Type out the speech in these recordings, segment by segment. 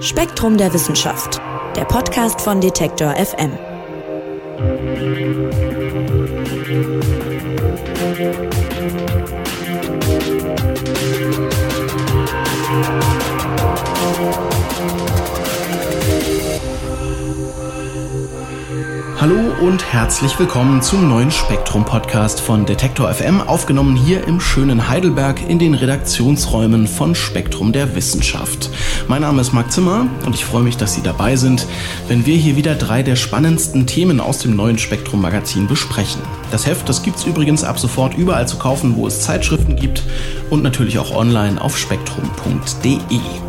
Spektrum der Wissenschaft, der Podcast von Detektor FM. Hallo und herzlich willkommen zum neuen Spektrum Podcast von Detektor FM, aufgenommen hier im schönen Heidelberg in den Redaktionsräumen von Spektrum der Wissenschaft. Mein Name ist Marc Zimmer und ich freue mich, dass Sie dabei sind, wenn wir hier wieder drei der spannendsten Themen aus dem neuen Spektrum Magazin besprechen. Das Heft, das gibt's übrigens ab sofort überall zu kaufen, wo es Zeitschriften gibt und natürlich auch online auf spektrum.de.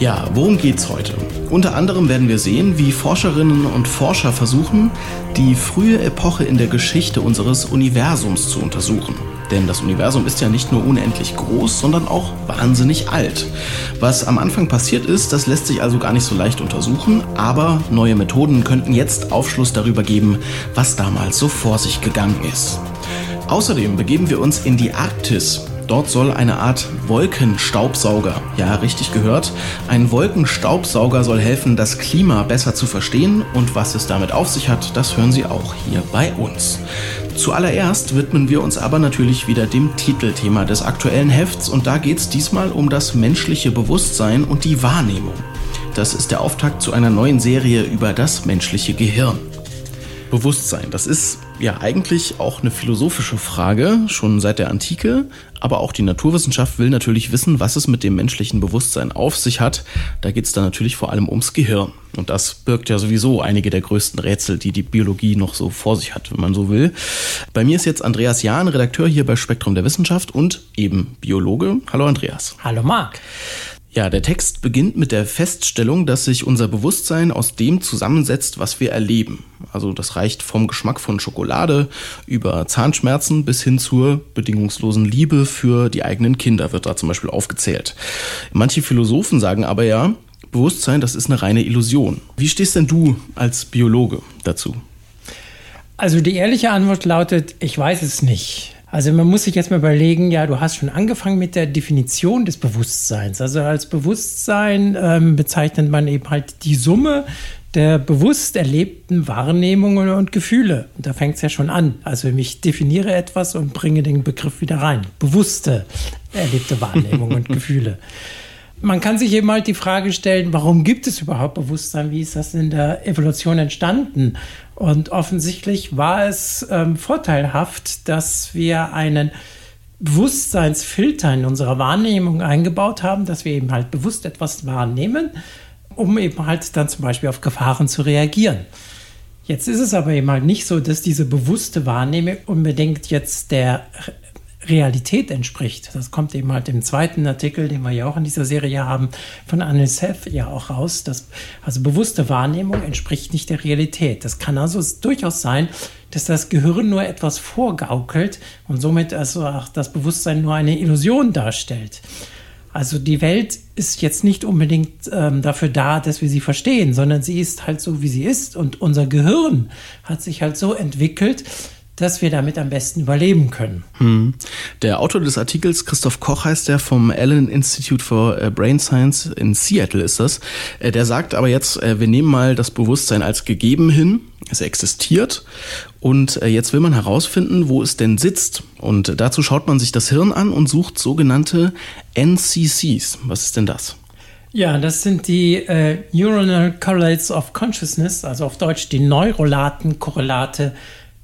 Ja, worum geht's heute? Unter anderem werden wir sehen, wie Forscherinnen und Forscher versuchen, die frühe Epoche in der Geschichte unseres Universums zu untersuchen. Denn das Universum ist ja nicht nur unendlich groß, sondern auch wahnsinnig alt. Was am Anfang passiert ist, das lässt sich also gar nicht so leicht untersuchen, aber neue Methoden könnten jetzt Aufschluss darüber geben, was damals so vor sich gegangen ist. Außerdem begeben wir uns in die Arktis, Dort soll eine Art Wolkenstaubsauger, ja richtig gehört, ein Wolkenstaubsauger soll helfen, das Klima besser zu verstehen und was es damit auf sich hat, das hören Sie auch hier bei uns. Zuallererst widmen wir uns aber natürlich wieder dem Titelthema des aktuellen Hefts und da geht es diesmal um das menschliche Bewusstsein und die Wahrnehmung. Das ist der Auftakt zu einer neuen Serie über das menschliche Gehirn. Bewusstsein, das ist ja eigentlich auch eine philosophische Frage, schon seit der Antike, aber auch die Naturwissenschaft will natürlich wissen, was es mit dem menschlichen Bewusstsein auf sich hat. Da geht es dann natürlich vor allem ums Gehirn. Und das birgt ja sowieso einige der größten Rätsel, die die Biologie noch so vor sich hat, wenn man so will. Bei mir ist jetzt Andreas Jahn, Redakteur hier bei Spektrum der Wissenschaft und eben Biologe. Hallo Andreas. Hallo Marc. Ja, der Text beginnt mit der Feststellung, dass sich unser Bewusstsein aus dem zusammensetzt, was wir erleben. Also das reicht vom Geschmack von Schokolade über Zahnschmerzen bis hin zur bedingungslosen Liebe für die eigenen Kinder wird da zum Beispiel aufgezählt. Manche Philosophen sagen aber ja, Bewusstsein, das ist eine reine Illusion. Wie stehst denn du als Biologe dazu? Also die ehrliche Antwort lautet, ich weiß es nicht. Also man muss sich jetzt mal überlegen, ja, du hast schon angefangen mit der Definition des Bewusstseins. Also als Bewusstsein ähm, bezeichnet man eben halt die Summe der bewusst erlebten Wahrnehmungen und Gefühle. Und da fängt es ja schon an. Also ich definiere etwas und bringe den Begriff wieder rein. Bewusste erlebte Wahrnehmungen und Gefühle man kann sich eben halt die Frage stellen, warum gibt es überhaupt Bewusstsein? Wie ist das in der Evolution entstanden? Und offensichtlich war es ähm, vorteilhaft, dass wir einen Bewusstseinsfilter in unserer Wahrnehmung eingebaut haben, dass wir eben halt bewusst etwas wahrnehmen, um eben halt dann zum Beispiel auf Gefahren zu reagieren. Jetzt ist es aber eben halt nicht so, dass diese bewusste Wahrnehmung unbedingt jetzt der Realität entspricht. Das kommt eben halt im zweiten Artikel, den wir ja auch in dieser Serie haben, von Anne Seth ja auch raus. Dass, also bewusste Wahrnehmung entspricht nicht der Realität. Das kann also durchaus sein, dass das Gehirn nur etwas vorgaukelt und somit also auch das Bewusstsein nur eine Illusion darstellt. Also die Welt ist jetzt nicht unbedingt ähm, dafür da, dass wir sie verstehen, sondern sie ist halt so, wie sie ist. Und unser Gehirn hat sich halt so entwickelt, dass wir damit am besten überleben können. Hm. Der Autor des Artikels, Christoph Koch heißt der, vom Allen Institute for äh, Brain Science in Seattle ist das. Äh, der sagt aber jetzt, äh, wir nehmen mal das Bewusstsein als gegeben hin, es existiert und jetzt will man herausfinden, wo es denn sitzt. Und dazu schaut man sich das Hirn an und sucht sogenannte NCCs. Was ist denn das? Ja, das sind die äh, Neuronal Correlates of Consciousness, also auf Deutsch die neurolaten Korrelate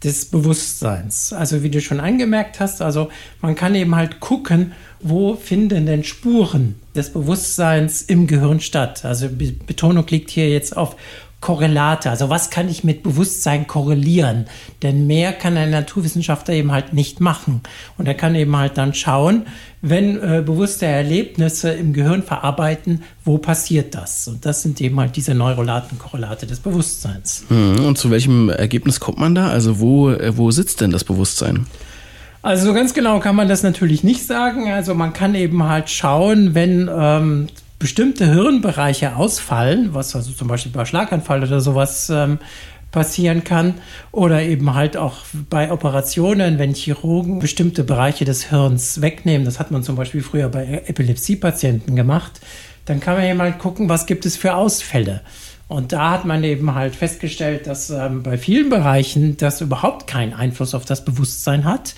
des Bewusstseins. Also wie du schon angemerkt hast, also man kann eben halt gucken, wo finden denn Spuren des Bewusstseins im Gehirn statt. Also Betonung liegt hier jetzt auf Korrelate. Also was kann ich mit Bewusstsein korrelieren? Denn mehr kann ein Naturwissenschaftler eben halt nicht machen. Und er kann eben halt dann schauen, wenn äh, bewusste Erlebnisse im Gehirn verarbeiten, wo passiert das? Und das sind eben halt diese neurolaten Korrelate des Bewusstseins. Hm, und zu welchem Ergebnis kommt man da? Also wo, äh, wo sitzt denn das Bewusstsein? Also so ganz genau kann man das natürlich nicht sagen. Also man kann eben halt schauen, wenn ähm, bestimmte Hirnbereiche ausfallen, was also zum Beispiel bei Schlaganfall oder sowas ähm, passieren kann, oder eben halt auch bei Operationen, wenn Chirurgen bestimmte Bereiche des Hirns wegnehmen, das hat man zum Beispiel früher bei Epilepsiepatienten gemacht, dann kann man ja mal gucken, was gibt es für Ausfälle. Und da hat man eben halt festgestellt, dass ähm, bei vielen Bereichen das überhaupt keinen Einfluss auf das Bewusstsein hat,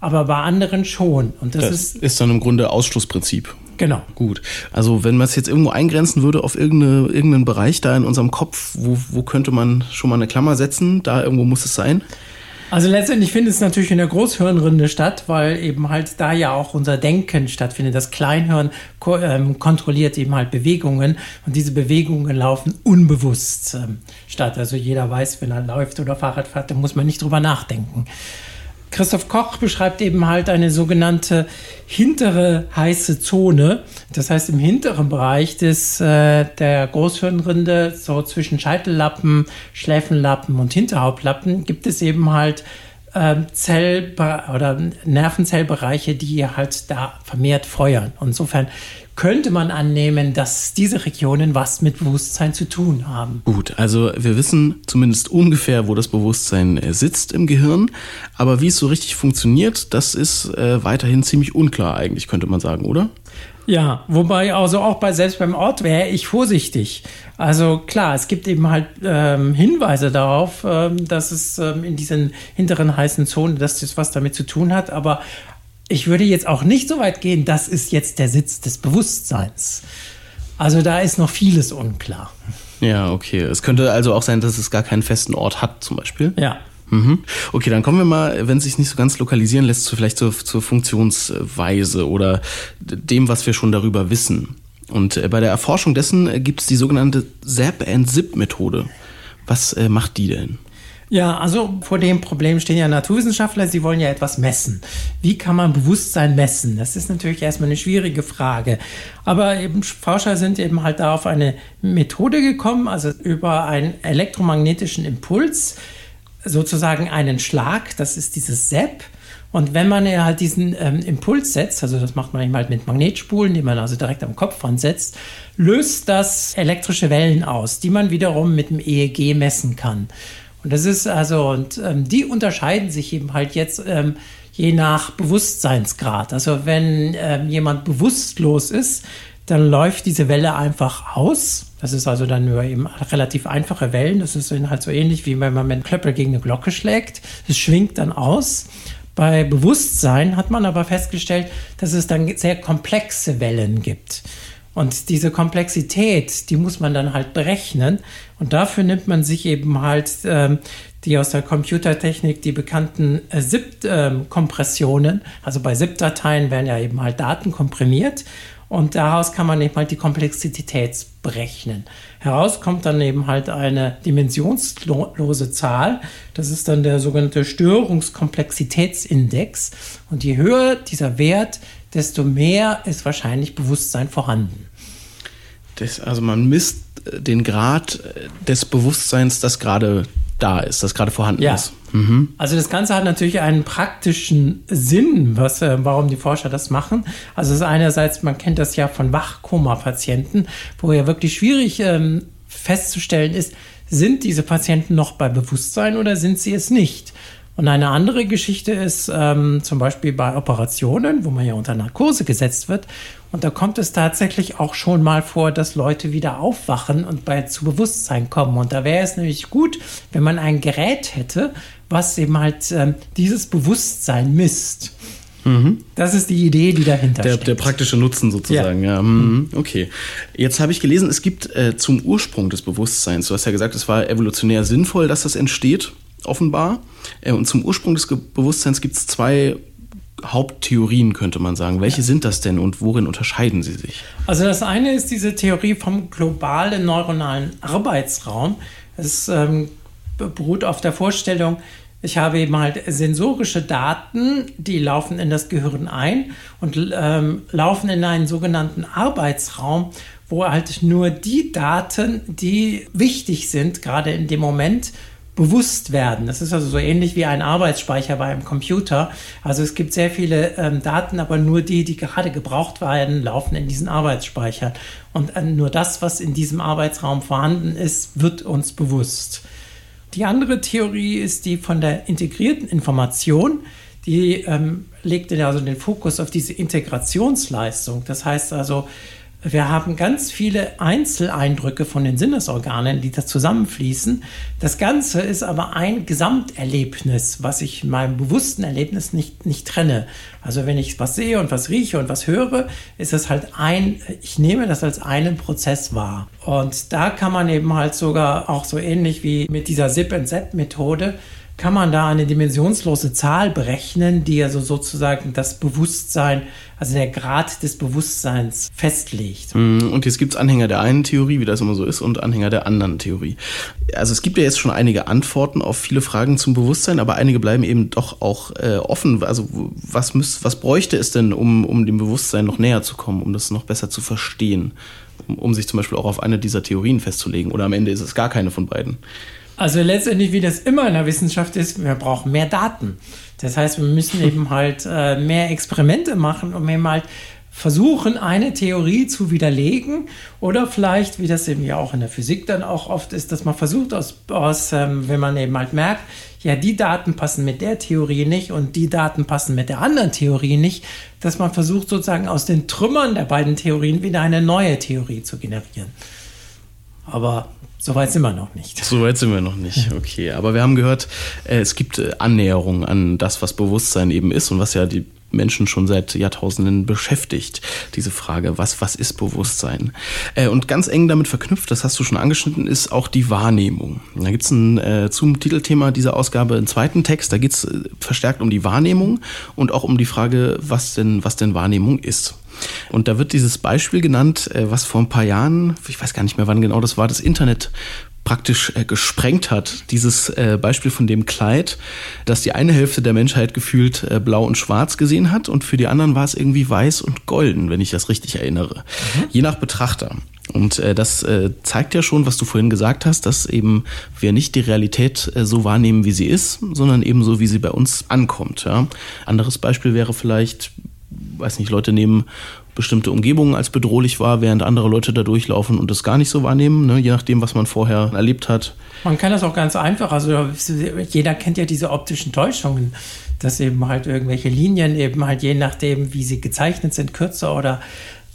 aber bei anderen schon. Und das, das ist, ist dann im Grunde Ausschlussprinzip. Genau. Gut. Also wenn man es jetzt irgendwo eingrenzen würde auf irgendeine, irgendeinen Bereich da in unserem Kopf, wo, wo könnte man schon mal eine Klammer setzen? Da irgendwo muss es sein? Also letztendlich findet es natürlich in der Großhirnrinde statt, weil eben halt da ja auch unser Denken stattfindet. Das Kleinhirn ko ähm, kontrolliert eben halt Bewegungen und diese Bewegungen laufen unbewusst ähm, statt. Also jeder weiß, wenn er läuft oder Fahrrad fährt, dann muss man nicht drüber nachdenken. Christoph Koch beschreibt eben halt eine sogenannte hintere heiße Zone. Das heißt, im hinteren Bereich des, äh, der Großhirnrinde, so zwischen Scheitellappen, Schläfenlappen und Hinterhauptlappen, gibt es eben halt äh, Zell- oder Nervenzellbereiche, die halt da vermehrt feuern. Insofern könnte man annehmen, dass diese Regionen was mit Bewusstsein zu tun haben. Gut, also wir wissen zumindest ungefähr, wo das Bewusstsein äh, sitzt im Gehirn, aber wie es so richtig funktioniert, das ist äh, weiterhin ziemlich unklar eigentlich, könnte man sagen, oder? Ja, wobei also auch bei selbst beim Ort wäre ich vorsichtig. Also klar, es gibt eben halt ähm, Hinweise darauf, ähm, dass es ähm, in diesen hinteren heißen Zonen, dass das was damit zu tun hat, aber ich würde jetzt auch nicht so weit gehen, das ist jetzt der Sitz des Bewusstseins. Also da ist noch vieles unklar. Ja, okay. Es könnte also auch sein, dass es gar keinen festen Ort hat, zum Beispiel. Ja. Mhm. Okay, dann kommen wir mal, wenn es sich nicht so ganz lokalisieren lässt, zu, vielleicht zur, zur Funktionsweise oder dem, was wir schon darüber wissen. Und äh, bei der Erforschung dessen äh, gibt es die sogenannte ZAP-and-Zip-Methode. Was äh, macht die denn? Ja, also vor dem Problem stehen ja Naturwissenschaftler, sie wollen ja etwas messen. Wie kann man Bewusstsein messen? Das ist natürlich erstmal eine schwierige Frage. Aber eben Forscher sind eben halt da auf eine Methode gekommen, also über einen elektromagnetischen Impuls, sozusagen einen Schlag, das ist dieses SEP. Und wenn man ja halt diesen ähm, Impuls setzt, also das macht man eben halt mit Magnetspulen, die man also direkt am Kopf ansetzt, löst das elektrische Wellen aus, die man wiederum mit dem EEG messen kann. Und das ist also, und ähm, die unterscheiden sich eben halt jetzt ähm, je nach Bewusstseinsgrad. Also wenn ähm, jemand bewusstlos ist, dann läuft diese Welle einfach aus. Das ist also dann nur eben relativ einfache Wellen. Das ist halt so ähnlich wie wenn man mit einem Klöppel gegen eine Glocke schlägt. Es schwingt dann aus. Bei Bewusstsein hat man aber festgestellt, dass es dann sehr komplexe Wellen gibt. Und diese Komplexität, die muss man dann halt berechnen. Und dafür nimmt man sich eben halt ähm, die aus der Computertechnik, die bekannten äh, ZIP-Kompressionen. Also bei ZIP-Dateien werden ja eben halt Daten komprimiert. Und daraus kann man eben halt die Komplexität berechnen. Heraus kommt dann eben halt eine dimensionslose Zahl. Das ist dann der sogenannte Störungskomplexitätsindex. Und je höher dieser Wert, desto mehr ist wahrscheinlich Bewusstsein vorhanden. Das, also man misst äh, den Grad äh, des Bewusstseins, das gerade da ist, das gerade vorhanden ja. ist. Mhm. Also das Ganze hat natürlich einen praktischen Sinn, was, äh, warum die Forscher das machen. Also es ist einerseits, man kennt das ja von Wachkoma-Patienten, wo ja wirklich schwierig ähm, festzustellen ist, sind diese Patienten noch bei Bewusstsein oder sind sie es nicht? Und eine andere Geschichte ist ähm, zum Beispiel bei Operationen, wo man ja unter Narkose gesetzt wird. Und da kommt es tatsächlich auch schon mal vor, dass Leute wieder aufwachen und bei zu Bewusstsein kommen. Und da wäre es nämlich gut, wenn man ein Gerät hätte, was eben halt ähm, dieses Bewusstsein misst. Mhm. Das ist die Idee, die dahinter der, steht. Der praktische Nutzen sozusagen, ja. ja. Mhm. Okay. Jetzt habe ich gelesen, es gibt äh, zum Ursprung des Bewusstseins, du hast ja gesagt, es war evolutionär sinnvoll, dass das entsteht offenbar. Äh, und zum Ursprung des Bewusstseins gibt es zwei Haupttheorien, könnte man sagen. Welche sind das denn und worin unterscheiden sie sich? Also das eine ist diese Theorie vom globalen neuronalen Arbeitsraum. Es ähm, beruht auf der Vorstellung, ich habe eben halt sensorische Daten, die laufen in das Gehirn ein und ähm, laufen in einen sogenannten Arbeitsraum, wo halt nur die Daten, die wichtig sind, gerade in dem Moment, bewusst werden. Das ist also so ähnlich wie ein Arbeitsspeicher bei einem Computer. Also es gibt sehr viele ähm, Daten, aber nur die, die gerade gebraucht werden, laufen in diesen Arbeitsspeichern. Und äh, nur das, was in diesem Arbeitsraum vorhanden ist, wird uns bewusst. Die andere Theorie ist die von der integrierten Information. Die ähm, legt also den Fokus auf diese Integrationsleistung. Das heißt also, wir haben ganz viele Einzeleindrücke von den Sinnesorganen, die da zusammenfließen. Das Ganze ist aber ein Gesamterlebnis, was ich in meinem bewussten Erlebnis nicht, nicht trenne. Also wenn ich was sehe und was rieche und was höre, ist es halt ein, ich nehme das als einen Prozess wahr. Und da kann man eben halt sogar auch so ähnlich wie mit dieser Zip-and-Zap-Methode kann man da eine dimensionslose Zahl berechnen, die also sozusagen das Bewusstsein, also der Grad des Bewusstseins festlegt. Mhm, und jetzt gibt es Anhänger der einen Theorie, wie das immer so ist, und Anhänger der anderen Theorie. Also es gibt ja jetzt schon einige Antworten auf viele Fragen zum Bewusstsein, aber einige bleiben eben doch auch äh, offen. Also was, müß, was bräuchte es denn, um, um dem Bewusstsein noch näher zu kommen, um das noch besser zu verstehen? Um, um sich zum Beispiel auch auf eine dieser Theorien festzulegen. Oder am Ende ist es gar keine von beiden. Also letztendlich, wie das immer in der Wissenschaft ist, wir brauchen mehr Daten. Das heißt, wir müssen eben halt äh, mehr Experimente machen, um eben halt versuchen, eine Theorie zu widerlegen oder vielleicht, wie das eben ja auch in der Physik dann auch oft ist, dass man versucht, aus, aus ähm, wenn man eben halt merkt, ja, die Daten passen mit der Theorie nicht und die Daten passen mit der anderen Theorie nicht, dass man versucht, sozusagen aus den Trümmern der beiden Theorien wieder eine neue Theorie zu generieren. Aber so weit sind wir noch nicht. So weit sind wir noch nicht, okay. Aber wir haben gehört, äh, es gibt äh, Annäherungen an das, was Bewusstsein eben ist und was ja die Menschen schon seit Jahrtausenden beschäftigt. Diese Frage, was, was ist Bewusstsein? Äh, und ganz eng damit verknüpft, das hast du schon angeschnitten, ist auch die Wahrnehmung. Da gibt es äh, zum Titelthema dieser Ausgabe einen zweiten Text, da geht es verstärkt um die Wahrnehmung und auch um die Frage, was denn, was denn Wahrnehmung ist. Und da wird dieses Beispiel genannt, äh, was vor ein paar Jahren, ich weiß gar nicht mehr wann genau das war, das Internet praktisch äh, gesprengt hat. Dieses äh, Beispiel von dem Kleid, das die eine Hälfte der Menschheit gefühlt äh, blau und schwarz gesehen hat und für die anderen war es irgendwie weiß und golden, wenn ich das richtig erinnere. Mhm. Je nach Betrachter. Und das zeigt ja schon, was du vorhin gesagt hast, dass eben wir nicht die Realität so wahrnehmen, wie sie ist, sondern eben so, wie sie bei uns ankommt. Ja? Anderes Beispiel wäre vielleicht, weiß nicht, Leute nehmen bestimmte Umgebungen als bedrohlich wahr, während andere Leute da durchlaufen und das gar nicht so wahrnehmen, ne? je nachdem, was man vorher erlebt hat. Man kann das auch ganz einfach, also jeder kennt ja diese optischen Täuschungen, dass eben halt irgendwelche Linien eben halt je nachdem, wie sie gezeichnet sind, kürzer oder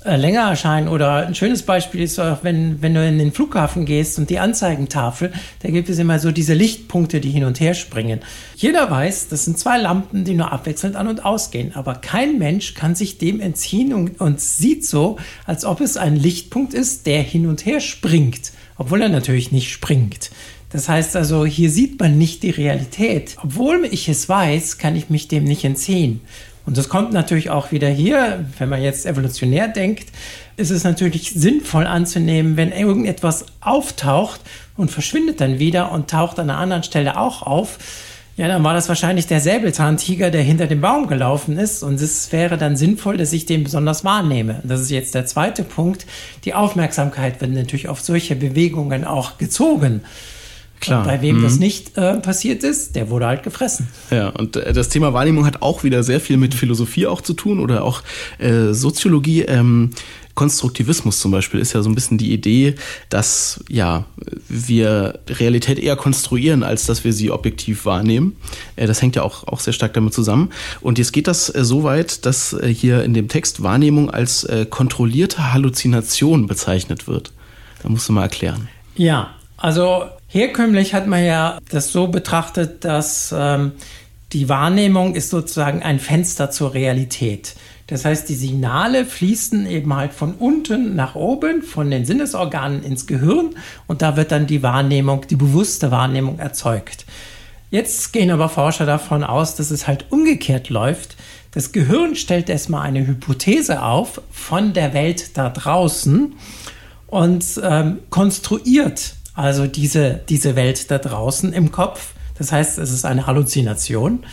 länger erscheinen. Oder ein schönes Beispiel ist auch, wenn, wenn du in den Flughafen gehst und die Anzeigentafel, da gibt es immer so diese Lichtpunkte, die hin und her springen. Jeder weiß, das sind zwei Lampen, die nur abwechselnd an und ausgehen. Aber kein Mensch kann sich dem entziehen und, und sieht so, als ob es ein Lichtpunkt ist, der hin und her springt. Obwohl er natürlich nicht springt. Das heißt also, hier sieht man nicht die Realität. Obwohl ich es weiß, kann ich mich dem nicht entziehen. Und das kommt natürlich auch wieder hier, wenn man jetzt evolutionär denkt, ist es natürlich sinnvoll anzunehmen, wenn irgendetwas auftaucht und verschwindet dann wieder und taucht an einer anderen Stelle auch auf. Ja, dann war das wahrscheinlich der Säbelzahntiger, der hinter dem Baum gelaufen ist. Und es wäre dann sinnvoll, dass ich den besonders wahrnehme. Das ist jetzt der zweite Punkt. Die Aufmerksamkeit wird natürlich auf solche Bewegungen auch gezogen. Klar. Und bei wem mhm. das nicht äh, passiert ist, der wurde halt gefressen. Ja, und äh, das Thema Wahrnehmung hat auch wieder sehr viel mit Philosophie auch zu tun oder auch äh, Soziologie. Ähm, Konstruktivismus zum Beispiel ist ja so ein bisschen die Idee, dass ja wir Realität eher konstruieren, als dass wir sie objektiv wahrnehmen. Äh, das hängt ja auch, auch sehr stark damit zusammen. Und jetzt geht das äh, so weit, dass äh, hier in dem Text Wahrnehmung als kontrollierte Halluzination bezeichnet wird. Da musst du mal erklären. Ja, also Herkömmlich hat man ja das so betrachtet, dass ähm, die Wahrnehmung ist sozusagen ein Fenster zur Realität. Das heißt, die Signale fließen eben halt von unten nach oben, von den Sinnesorganen ins Gehirn und da wird dann die Wahrnehmung, die bewusste Wahrnehmung erzeugt. Jetzt gehen aber Forscher davon aus, dass es halt umgekehrt läuft. Das Gehirn stellt erstmal eine Hypothese auf von der Welt da draußen und ähm, konstruiert also diese, diese Welt da draußen im Kopf. Das heißt, es ist eine Halluzination.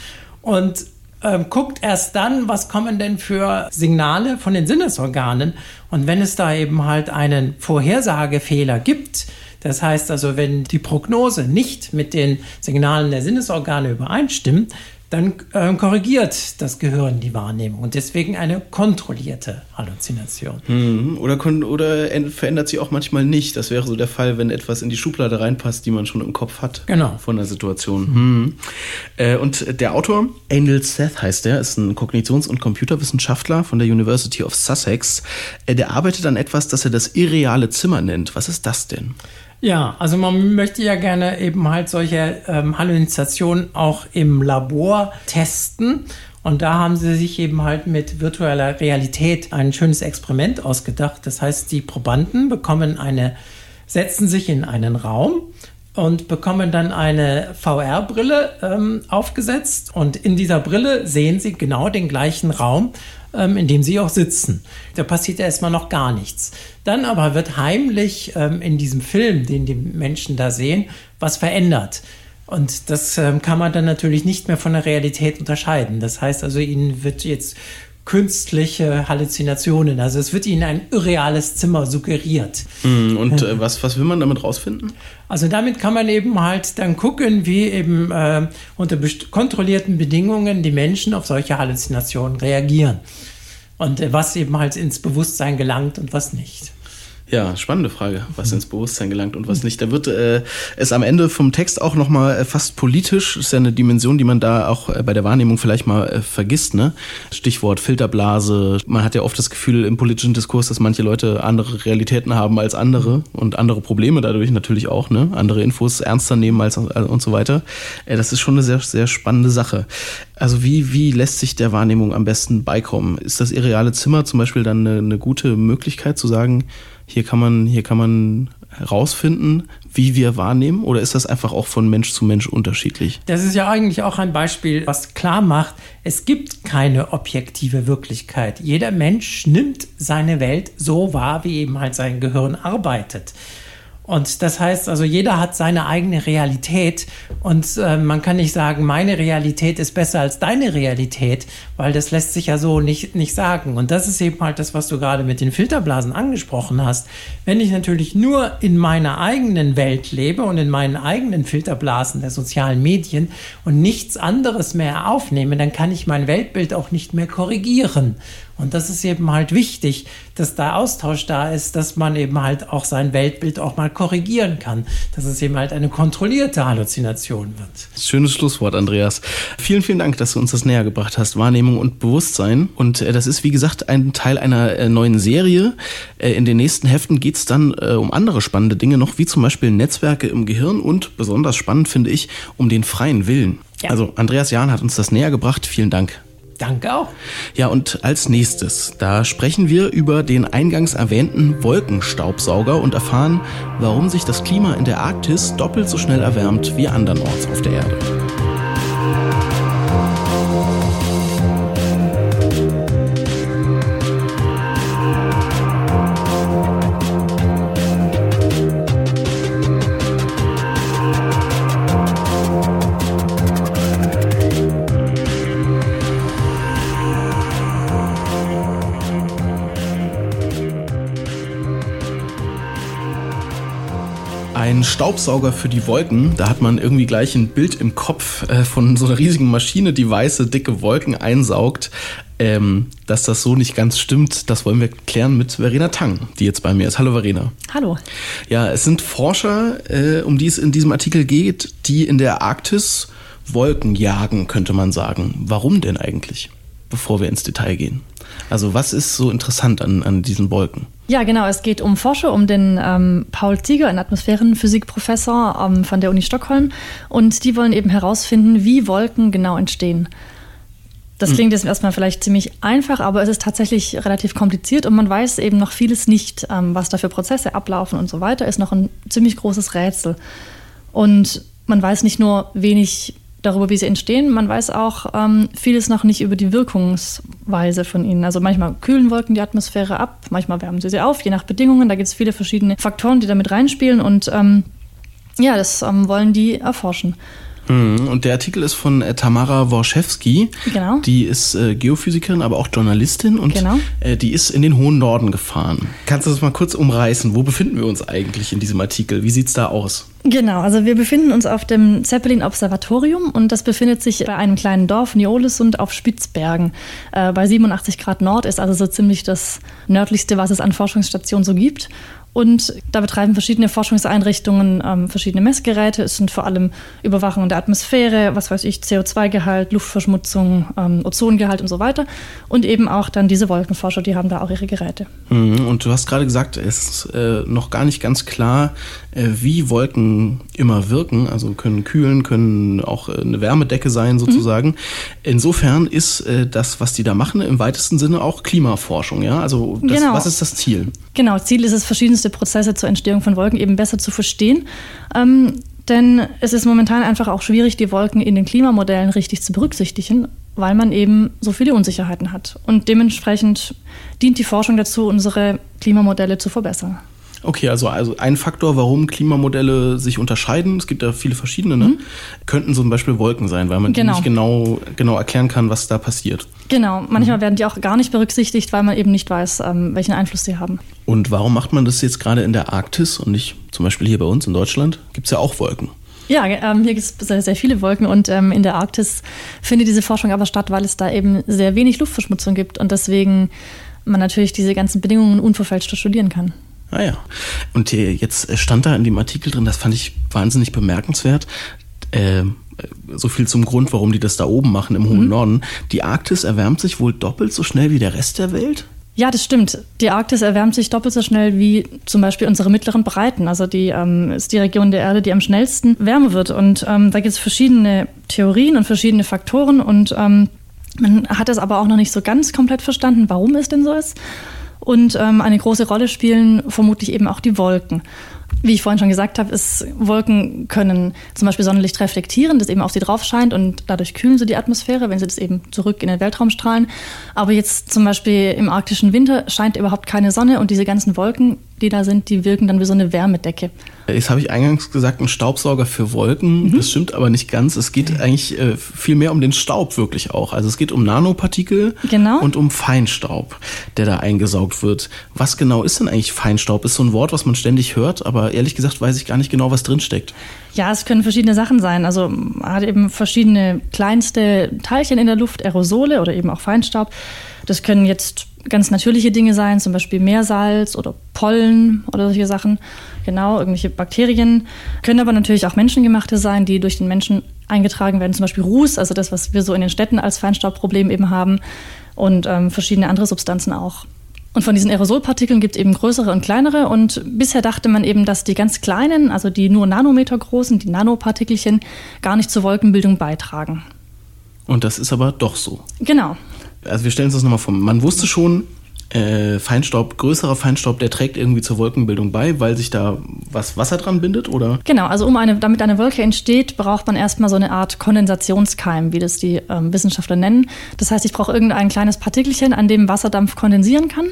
Und ähm, guckt erst dann, was kommen denn für Signale von den Sinnesorganen. Und wenn es da eben halt einen Vorhersagefehler gibt, das heißt also, wenn die Prognose nicht mit den Signalen der Sinnesorgane übereinstimmt, dann äh, korrigiert das Gehirn die Wahrnehmung und deswegen eine kontrollierte Halluzination. Mhm. Oder, oder verändert sie auch manchmal nicht. Das wäre so der Fall, wenn etwas in die Schublade reinpasst, die man schon im Kopf hat. Genau. Von der Situation. Mhm. Äh, und der Autor, Angel Seth heißt der, ist ein Kognitions- und Computerwissenschaftler von der University of Sussex. Äh, der arbeitet an etwas, das er das irreale Zimmer nennt. Was ist das denn? Ja, also man möchte ja gerne eben halt solche ähm, Halluzinationen auch im Labor testen. Und da haben sie sich eben halt mit virtueller Realität ein schönes Experiment ausgedacht. Das heißt, die Probanden bekommen eine, setzen sich in einen Raum und bekommen dann eine VR-Brille ähm, aufgesetzt. Und in dieser Brille sehen sie genau den gleichen Raum ähm, in dem sie auch sitzen. Da passiert erstmal noch gar nichts. Dann aber wird heimlich ähm, in diesem Film, den die Menschen da sehen, was verändert. Und das ähm, kann man dann natürlich nicht mehr von der Realität unterscheiden. Das heißt also, ihnen wird jetzt künstliche Halluzinationen. Also es wird ihnen ein irreales Zimmer suggeriert. Hm, und äh, was, was will man damit rausfinden? Also damit kann man eben halt dann gucken, wie eben äh, unter kontrollierten Bedingungen die Menschen auf solche Halluzinationen reagieren. Und äh, was eben halt ins Bewusstsein gelangt und was nicht. Ja, spannende Frage, was ins Bewusstsein gelangt und was nicht. Da wird äh, es am Ende vom Text auch nochmal äh, fast politisch. Ist ja eine Dimension, die man da auch äh, bei der Wahrnehmung vielleicht mal äh, vergisst. Ne? Stichwort Filterblase. Man hat ja oft das Gefühl im politischen Diskurs, dass manche Leute andere Realitäten haben als andere und andere Probleme dadurch natürlich auch. Ne? Andere Infos ernster nehmen als und so weiter. Äh, das ist schon eine sehr, sehr spannende Sache. Also wie, wie lässt sich der Wahrnehmung am besten beikommen? Ist das irreale Zimmer zum Beispiel dann eine, eine gute Möglichkeit zu sagen, hier kann man, hier kann man herausfinden, wie wir wahrnehmen? Oder ist das einfach auch von Mensch zu Mensch unterschiedlich? Das ist ja eigentlich auch ein Beispiel, was klar macht, es gibt keine objektive Wirklichkeit. Jeder Mensch nimmt seine Welt so wahr, wie eben halt sein Gehirn arbeitet. Und das heißt also, jeder hat seine eigene Realität und äh, man kann nicht sagen, meine Realität ist besser als deine Realität, weil das lässt sich ja so nicht, nicht sagen. Und das ist eben halt das, was du gerade mit den Filterblasen angesprochen hast. Wenn ich natürlich nur in meiner eigenen Welt lebe und in meinen eigenen Filterblasen der sozialen Medien und nichts anderes mehr aufnehme, dann kann ich mein Weltbild auch nicht mehr korrigieren. Und das ist eben halt wichtig, dass da Austausch da ist, dass man eben halt auch sein Weltbild auch mal korrigieren kann, dass es eben halt eine kontrollierte Halluzination wird. Schönes Schlusswort, Andreas. Vielen, vielen Dank, dass du uns das näher gebracht hast, Wahrnehmung und Bewusstsein. Und äh, das ist, wie gesagt, ein Teil einer äh, neuen Serie. Äh, in den nächsten Heften geht es dann äh, um andere spannende Dinge noch, wie zum Beispiel Netzwerke im Gehirn und besonders spannend finde ich, um den freien Willen. Ja. Also Andreas Jahn hat uns das näher gebracht. Vielen Dank. Danke auch. Ja, und als nächstes, da sprechen wir über den eingangs erwähnten Wolkenstaubsauger und erfahren, warum sich das Klima in der Arktis doppelt so schnell erwärmt wie andernorts auf der Erde. Staubsauger für die Wolken, da hat man irgendwie gleich ein Bild im Kopf äh, von so einer riesigen Maschine, die weiße, dicke Wolken einsaugt. Ähm, dass das so nicht ganz stimmt, das wollen wir klären mit Verena Tang, die jetzt bei mir ist. Hallo Verena. Hallo. Ja, es sind Forscher, äh, um die es in diesem Artikel geht, die in der Arktis Wolken jagen, könnte man sagen. Warum denn eigentlich? Bevor wir ins Detail gehen. Also was ist so interessant an, an diesen Wolken? Ja, genau. Es geht um Forscher, um den ähm, Paul Zieger, einen Atmosphärenphysikprofessor ähm, von der Uni Stockholm. Und die wollen eben herausfinden, wie Wolken genau entstehen. Das hm. klingt jetzt erstmal vielleicht ziemlich einfach, aber es ist tatsächlich relativ kompliziert und man weiß eben noch vieles nicht, ähm, was da für Prozesse ablaufen und so weiter. Ist noch ein ziemlich großes Rätsel. Und man weiß nicht nur wenig darüber, wie sie entstehen. Man weiß auch ähm, vieles noch nicht über die Wirkungsweise von ihnen. Also manchmal kühlen Wolken die Atmosphäre ab, manchmal wärmen sie sie auf, je nach Bedingungen. Da gibt es viele verschiedene Faktoren, die damit reinspielen und ähm, ja, das ähm, wollen die erforschen. Hm, und der Artikel ist von äh, Tamara Worszewski. Genau. Die ist äh, Geophysikerin, aber auch Journalistin und genau. äh, die ist in den hohen Norden gefahren. Kannst du das mal kurz umreißen? Wo befinden wir uns eigentlich in diesem Artikel? Wie sieht es da aus? Genau, also wir befinden uns auf dem Zeppelin-Observatorium und das befindet sich bei einem kleinen Dorf, Niolesund, auf Spitzbergen. Äh, bei 87 Grad Nord ist also so ziemlich das nördlichste, was es an Forschungsstationen so gibt. Und da betreiben verschiedene Forschungseinrichtungen ähm, verschiedene Messgeräte. Es sind vor allem Überwachung der Atmosphäre, was weiß ich, CO2-Gehalt, Luftverschmutzung, ähm, Ozongehalt und so weiter. Und eben auch dann diese Wolkenforscher, die haben da auch ihre Geräte. Mhm, und du hast gerade gesagt, es ist äh, noch gar nicht ganz klar, äh, wie Wolken immer wirken. Also können kühlen, können auch äh, eine Wärmedecke sein sozusagen. Mhm. Insofern ist äh, das, was die da machen, im weitesten Sinne auch Klimaforschung. Ja? Also das, genau. was ist das Ziel? Genau, Ziel ist es, verschiedenste Prozesse zur Entstehung von Wolken eben besser zu verstehen. Ähm, denn es ist momentan einfach auch schwierig, die Wolken in den Klimamodellen richtig zu berücksichtigen, weil man eben so viele Unsicherheiten hat. Und dementsprechend dient die Forschung dazu, unsere Klimamodelle zu verbessern. Okay, also, also ein Faktor, warum Klimamodelle sich unterscheiden, es gibt ja viele verschiedene, ne? Mhm. könnten zum Beispiel Wolken sein, weil man genau. nicht genau, genau erklären kann, was da passiert. Genau, manchmal mhm. werden die auch gar nicht berücksichtigt, weil man eben nicht weiß, ähm, welchen Einfluss sie haben. Und warum macht man das jetzt gerade in der Arktis und nicht zum Beispiel hier bei uns in Deutschland? Gibt es ja auch Wolken. Ja, ähm, hier gibt es sehr, sehr, viele Wolken und ähm, in der Arktis findet diese Forschung aber statt, weil es da eben sehr wenig Luftverschmutzung gibt und deswegen man natürlich diese ganzen Bedingungen unverfälscht studieren kann. Ah ja. Und jetzt stand da in dem Artikel drin, das fand ich wahnsinnig bemerkenswert. Äh, so viel zum Grund, warum die das da oben machen im hohen mhm. Norden. Die Arktis erwärmt sich wohl doppelt so schnell wie der Rest der Welt? Ja, das stimmt. Die Arktis erwärmt sich doppelt so schnell wie zum Beispiel unsere mittleren Breiten. Also die ähm, ist die Region der Erde, die am schnellsten wärmer wird. Und ähm, da gibt es verschiedene Theorien und verschiedene Faktoren. Und ähm, man hat es aber auch noch nicht so ganz komplett verstanden, warum es denn so ist. Und ähm, eine große Rolle spielen vermutlich eben auch die Wolken. Wie ich vorhin schon gesagt habe, ist, Wolken können zum Beispiel Sonnenlicht reflektieren, das eben auf sie drauf scheint und dadurch kühlen sie die Atmosphäre, wenn sie das eben zurück in den Weltraum strahlen. Aber jetzt zum Beispiel im arktischen Winter scheint überhaupt keine Sonne und diese ganzen Wolken die da sind, die wirken dann wie so eine Wärmedecke. Jetzt habe ich eingangs gesagt, ein Staubsauger für Wolken. Mhm. Das stimmt aber nicht ganz. Es geht eigentlich äh, viel mehr um den Staub wirklich auch. Also es geht um Nanopartikel genau. und um Feinstaub, der da eingesaugt wird. Was genau ist denn eigentlich Feinstaub? Ist so ein Wort, was man ständig hört, aber ehrlich gesagt weiß ich gar nicht genau, was drinsteckt. Ja, es können verschiedene Sachen sein. Also man hat eben verschiedene kleinste Teilchen in der Luft, Aerosole oder eben auch Feinstaub. Das können jetzt ganz natürliche Dinge sein, zum Beispiel Meersalz oder Pollen oder solche Sachen. Genau, irgendwelche Bakterien. Können aber natürlich auch menschengemachte sein, die durch den Menschen eingetragen werden, zum Beispiel Ruß, also das, was wir so in den Städten als Feinstaubproblem eben haben und ähm, verschiedene andere Substanzen auch. Und von diesen Aerosolpartikeln gibt es eben größere und kleinere. Und bisher dachte man eben, dass die ganz kleinen, also die nur Nanometer großen, die Nanopartikelchen, gar nicht zur Wolkenbildung beitragen. Und das ist aber doch so. Genau also wir stellen uns das nochmal vor. Man wusste schon, äh, Feinstaub, größerer Feinstaub, der trägt irgendwie zur Wolkenbildung bei, weil sich da was Wasser dran bindet, oder? Genau, also um eine, damit eine Wolke entsteht, braucht man erstmal so eine Art Kondensationskeim, wie das die ähm, Wissenschaftler nennen. Das heißt, ich brauche irgendein kleines Partikelchen, an dem Wasserdampf kondensieren kann.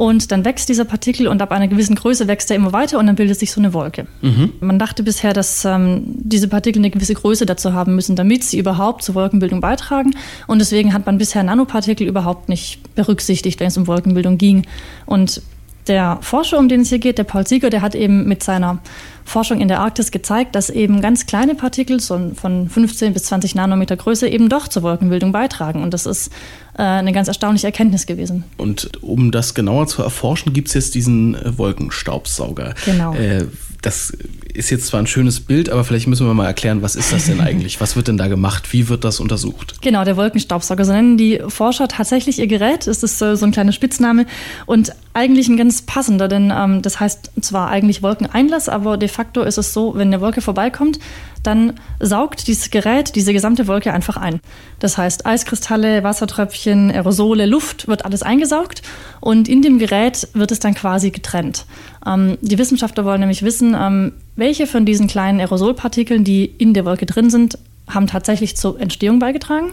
Und dann wächst dieser Partikel und ab einer gewissen Größe wächst er immer weiter und dann bildet sich so eine Wolke. Mhm. Man dachte bisher, dass ähm, diese Partikel eine gewisse Größe dazu haben müssen, damit sie überhaupt zur Wolkenbildung beitragen. Und deswegen hat man bisher Nanopartikel überhaupt nicht berücksichtigt, wenn es um Wolkenbildung ging. Und der Forscher, um den es hier geht, der Paul Sieger, der hat eben mit seiner Forschung in der Arktis gezeigt, dass eben ganz kleine Partikel so von 15 bis 20 Nanometer Größe eben doch zur Wolkenbildung beitragen. Und das ist äh, eine ganz erstaunliche Erkenntnis gewesen. Und um das genauer zu erforschen, gibt es jetzt diesen äh, Wolkenstaubsauger. Genau. Äh, das ist jetzt zwar ein schönes Bild, aber vielleicht müssen wir mal erklären, was ist das denn eigentlich? Was wird denn da gemacht? Wie wird das untersucht? Genau, der Wolkenstaubsauger, so nennen die Forscher tatsächlich ihr Gerät. Es ist so ein kleiner Spitzname und eigentlich ein ganz passender, denn ähm, das heißt zwar eigentlich Wolkeneinlass, aber de facto ist es so, wenn eine Wolke vorbeikommt, dann saugt dieses Gerät diese gesamte Wolke einfach ein. Das heißt, Eiskristalle, Wassertröpfchen, Aerosole, Luft wird alles eingesaugt und in dem Gerät wird es dann quasi getrennt. Ähm, die Wissenschaftler wollen nämlich wissen, ähm, welche von diesen kleinen Aerosolpartikeln, die in der Wolke drin sind, haben tatsächlich zur Entstehung beigetragen.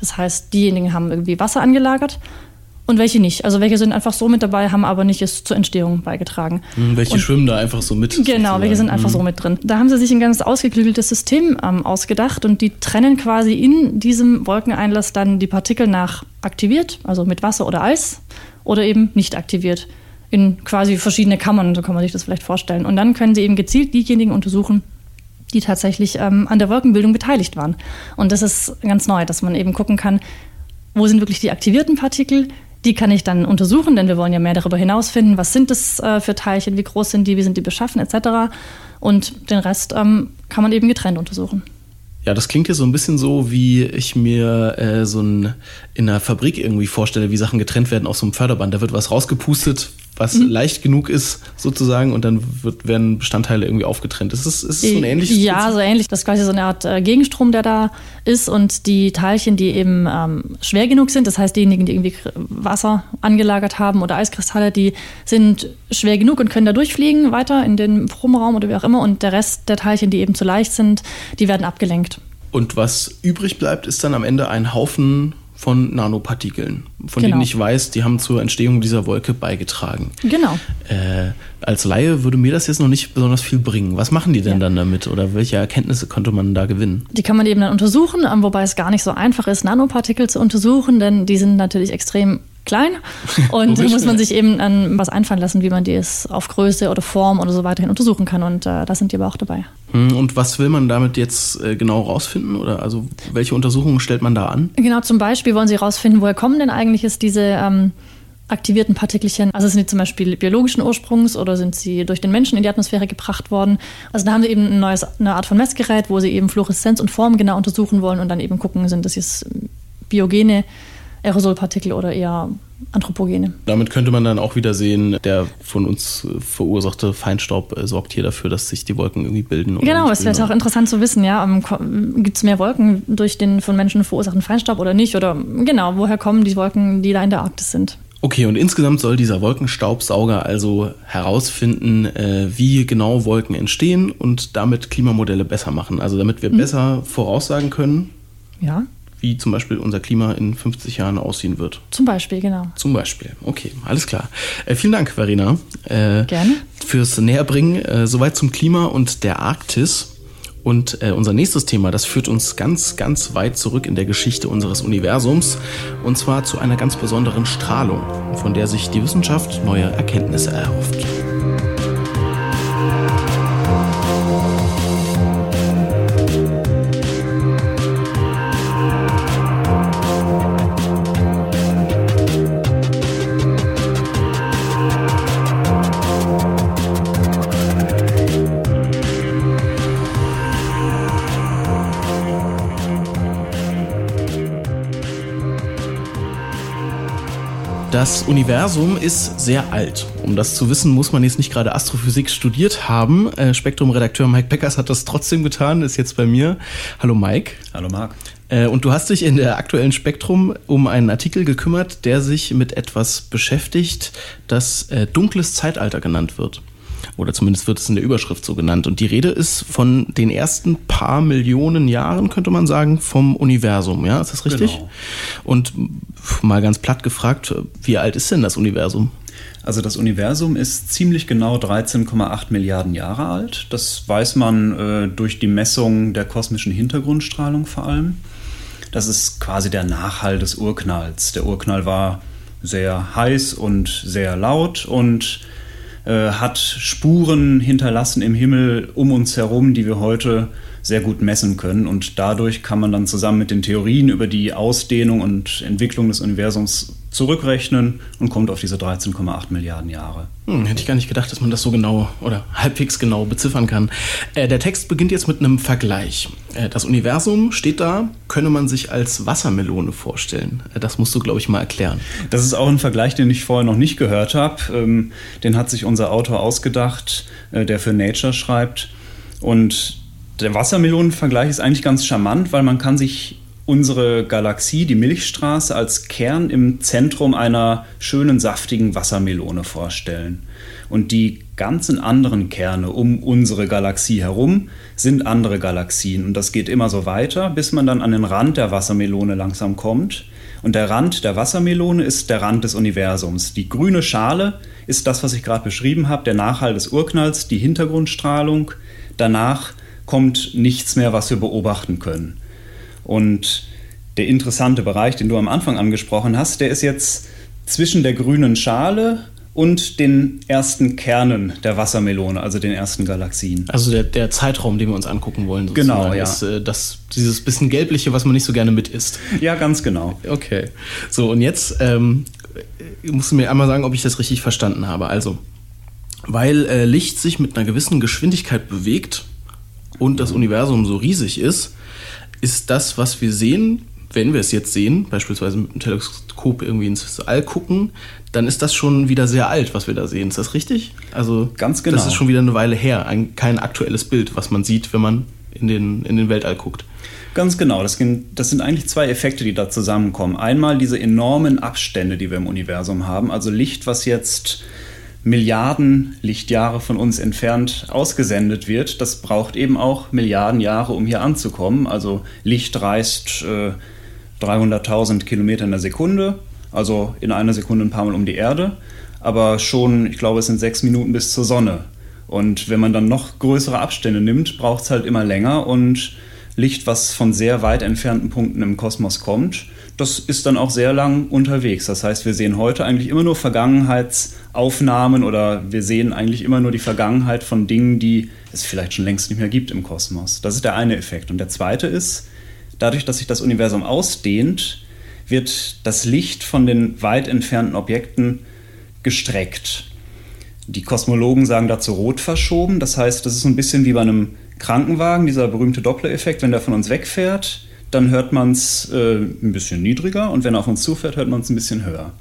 Das heißt, diejenigen haben irgendwie Wasser angelagert und welche nicht. Also welche sind einfach so mit dabei, haben aber nicht es zur Entstehung beigetragen. Hm, welche und schwimmen da einfach so mit? Genau, sozusagen. welche sind einfach mhm. so mit drin. Da haben sie sich ein ganz ausgeklügeltes System ähm, ausgedacht und die trennen quasi in diesem Wolkeneinlass dann die Partikel nach aktiviert, also mit Wasser oder Eis, oder eben nicht aktiviert. in quasi verschiedene Kammern, so kann man sich das vielleicht vorstellen. Und dann können sie eben gezielt diejenigen untersuchen, die tatsächlich ähm, an der Wolkenbildung beteiligt waren. Und das ist ganz neu, dass man eben gucken kann, wo sind wirklich die aktivierten Partikel, die kann ich dann untersuchen, denn wir wollen ja mehr darüber hinausfinden, was sind das äh, für Teilchen, wie groß sind die, wie sind die beschaffen etc. Und den Rest ähm, kann man eben getrennt untersuchen. Ja, das klingt ja so ein bisschen so, wie ich mir äh, so ein, in einer Fabrik irgendwie vorstelle, wie Sachen getrennt werden auf so einem Förderband. Da wird was rausgepustet, was mhm. leicht genug ist, sozusagen, und dann wird, werden Bestandteile irgendwie aufgetrennt. Ist es, ist es so ein ähnliches? Ja, Prinzip? so ähnlich. Das ist quasi so eine Art äh, Gegenstrom, der da ist und die Teilchen, die eben ähm, schwer genug sind, das heißt diejenigen, die irgendwie Wasser angelagert haben oder Eiskristalle, die sind schwer genug und können da durchfliegen weiter in den Probenraum oder wie auch immer und der Rest der Teilchen, die eben zu leicht sind, die werden abgelenkt. Und was übrig bleibt, ist dann am Ende ein Haufen von Nanopartikeln, von genau. denen ich weiß, die haben zur Entstehung dieser Wolke beigetragen. Genau. Äh, als Laie würde mir das jetzt noch nicht besonders viel bringen. Was machen die denn ja. dann damit oder welche Erkenntnisse konnte man da gewinnen? Die kann man eben dann untersuchen, ähm, wobei es gar nicht so einfach ist, Nanopartikel zu untersuchen, denn die sind natürlich extrem klein und da muss man sich eben an was einfallen lassen, wie man die auf Größe oder Form oder so weiterhin untersuchen kann und äh, da sind die aber auch dabei. Hm, und was will man damit jetzt äh, genau rausfinden oder also welche Untersuchungen stellt man da an? Genau, zum Beispiel wollen sie rausfinden, woher kommen denn eigentlich jetzt diese ähm, aktivierten Partikelchen? Also sind die zum Beispiel biologischen Ursprungs oder sind sie durch den Menschen in die Atmosphäre gebracht worden? Also da haben sie eben ein neues, eine Art von Messgerät, wo sie eben Fluoreszenz und Form genau untersuchen wollen und dann eben gucken, sind das jetzt biogene Aerosolpartikel oder eher Anthropogene. Damit könnte man dann auch wieder sehen, der von uns verursachte Feinstaub äh, sorgt hier dafür, dass sich die Wolken irgendwie bilden. Genau, es wäre auch interessant zu wissen, ja, ähm, gibt es mehr Wolken durch den von Menschen verursachten Feinstaub oder nicht? Oder genau, woher kommen die Wolken, die da in der Arktis sind? Okay, und insgesamt soll dieser Wolkenstaubsauger also herausfinden, äh, wie genau Wolken entstehen und damit Klimamodelle besser machen. Also damit wir mhm. besser voraussagen können. Ja wie zum Beispiel unser Klima in 50 Jahren aussehen wird. Zum Beispiel, genau. Zum Beispiel. Okay, alles klar. Äh, vielen Dank, Verena. Äh, Gerne. Fürs Näherbringen. Äh, soweit zum Klima und der Arktis. Und äh, unser nächstes Thema, das führt uns ganz, ganz weit zurück in der Geschichte unseres Universums. Und zwar zu einer ganz besonderen Strahlung, von der sich die Wissenschaft neue Erkenntnisse erhofft. Das Universum ist sehr alt. Um das zu wissen, muss man jetzt nicht gerade Astrophysik studiert haben. Äh, Spektrum-Redakteur Mike Beckers hat das trotzdem getan, ist jetzt bei mir. Hallo Mike. Hallo Marc. Äh, und du hast dich in der aktuellen Spektrum um einen Artikel gekümmert, der sich mit etwas beschäftigt, das äh, dunkles Zeitalter genannt wird. Oder zumindest wird es in der Überschrift so genannt. Und die Rede ist von den ersten paar Millionen Jahren, könnte man sagen, vom Universum. Ja, ist das richtig? Genau. Und mal ganz platt gefragt, wie alt ist denn das Universum? Also das Universum ist ziemlich genau 13,8 Milliarden Jahre alt. Das weiß man äh, durch die Messung der kosmischen Hintergrundstrahlung vor allem. Das ist quasi der Nachhall des Urknalls. Der Urknall war sehr heiß und sehr laut und hat Spuren hinterlassen im Himmel um uns herum, die wir heute sehr gut messen können. Und dadurch kann man dann zusammen mit den Theorien über die Ausdehnung und Entwicklung des Universums zurückrechnen und kommt auf diese 13,8 Milliarden Jahre. Hm, hätte ich gar nicht gedacht, dass man das so genau oder halbwegs genau beziffern kann. Äh, der Text beginnt jetzt mit einem Vergleich. Äh, das Universum steht da, könne man sich als Wassermelone vorstellen. Äh, das musst du, glaube ich, mal erklären. Das ist auch ein Vergleich, den ich vorher noch nicht gehört habe. Ähm, den hat sich unser Autor ausgedacht, äh, der für Nature schreibt. Und der Wassermelonenvergleich ist eigentlich ganz charmant, weil man kann sich unsere Galaxie, die Milchstraße, als Kern im Zentrum einer schönen, saftigen Wassermelone vorstellen. Und die ganzen anderen Kerne um unsere Galaxie herum sind andere Galaxien. Und das geht immer so weiter, bis man dann an den Rand der Wassermelone langsam kommt. Und der Rand der Wassermelone ist der Rand des Universums. Die grüne Schale ist das, was ich gerade beschrieben habe, der Nachhall des Urknalls, die Hintergrundstrahlung. Danach kommt nichts mehr, was wir beobachten können. Und der interessante Bereich, den du am Anfang angesprochen hast, der ist jetzt zwischen der grünen Schale und den ersten Kernen der Wassermelone, also den ersten Galaxien. Also der, der Zeitraum, den wir uns angucken wollen, genau, ja. ist äh, das, dieses bisschen gelbliche, was man nicht so gerne mit isst. Ja, ganz genau. Okay. So, und jetzt ähm, musst du mir einmal sagen, ob ich das richtig verstanden habe. Also, weil äh, Licht sich mit einer gewissen Geschwindigkeit bewegt und das Universum so riesig ist, ist das, was wir sehen, wenn wir es jetzt sehen, beispielsweise mit einem Teleskop irgendwie ins All gucken, dann ist das schon wieder sehr alt, was wir da sehen. Ist das richtig? Also ganz genau. Das ist schon wieder eine Weile her, ein, kein aktuelles Bild, was man sieht, wenn man in den, in den Weltall guckt. Ganz genau. Das, das sind eigentlich zwei Effekte, die da zusammenkommen. Einmal diese enormen Abstände, die wir im Universum haben. Also Licht, was jetzt Milliarden Lichtjahre von uns entfernt ausgesendet wird, das braucht eben auch Milliarden Jahre, um hier anzukommen. Also Licht reist äh, 300.000 Kilometer in der Sekunde, also in einer Sekunde ein paar Mal um die Erde, aber schon, ich glaube, es sind sechs Minuten bis zur Sonne. Und wenn man dann noch größere Abstände nimmt, braucht es halt immer länger und Licht, was von sehr weit entfernten Punkten im Kosmos kommt, das ist dann auch sehr lang unterwegs. Das heißt, wir sehen heute eigentlich immer nur Vergangenheitsaufnahmen oder wir sehen eigentlich immer nur die Vergangenheit von Dingen, die es vielleicht schon längst nicht mehr gibt im Kosmos. Das ist der eine Effekt. Und der zweite ist, dadurch, dass sich das Universum ausdehnt, wird das Licht von den weit entfernten Objekten gestreckt. Die Kosmologen sagen dazu rot verschoben. Das heißt, das ist so ein bisschen wie bei einem Krankenwagen, dieser berühmte Doppler-Effekt. Wenn der von uns wegfährt, dann hört man es äh, ein bisschen niedriger und wenn er auf uns zufährt, hört man es ein bisschen höher.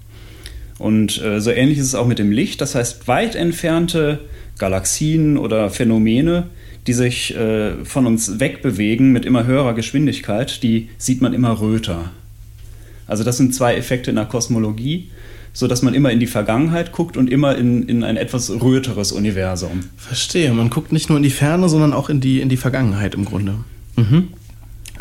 Und äh, so ähnlich ist es auch mit dem Licht. Das heißt, weit entfernte Galaxien oder Phänomene die sich äh, von uns wegbewegen mit immer höherer Geschwindigkeit, die sieht man immer röter. Also das sind zwei Effekte in der Kosmologie, so dass man immer in die Vergangenheit guckt und immer in, in ein etwas röteres Universum. Verstehe, man guckt nicht nur in die Ferne, sondern auch in die, in die Vergangenheit im Grunde. Mhm.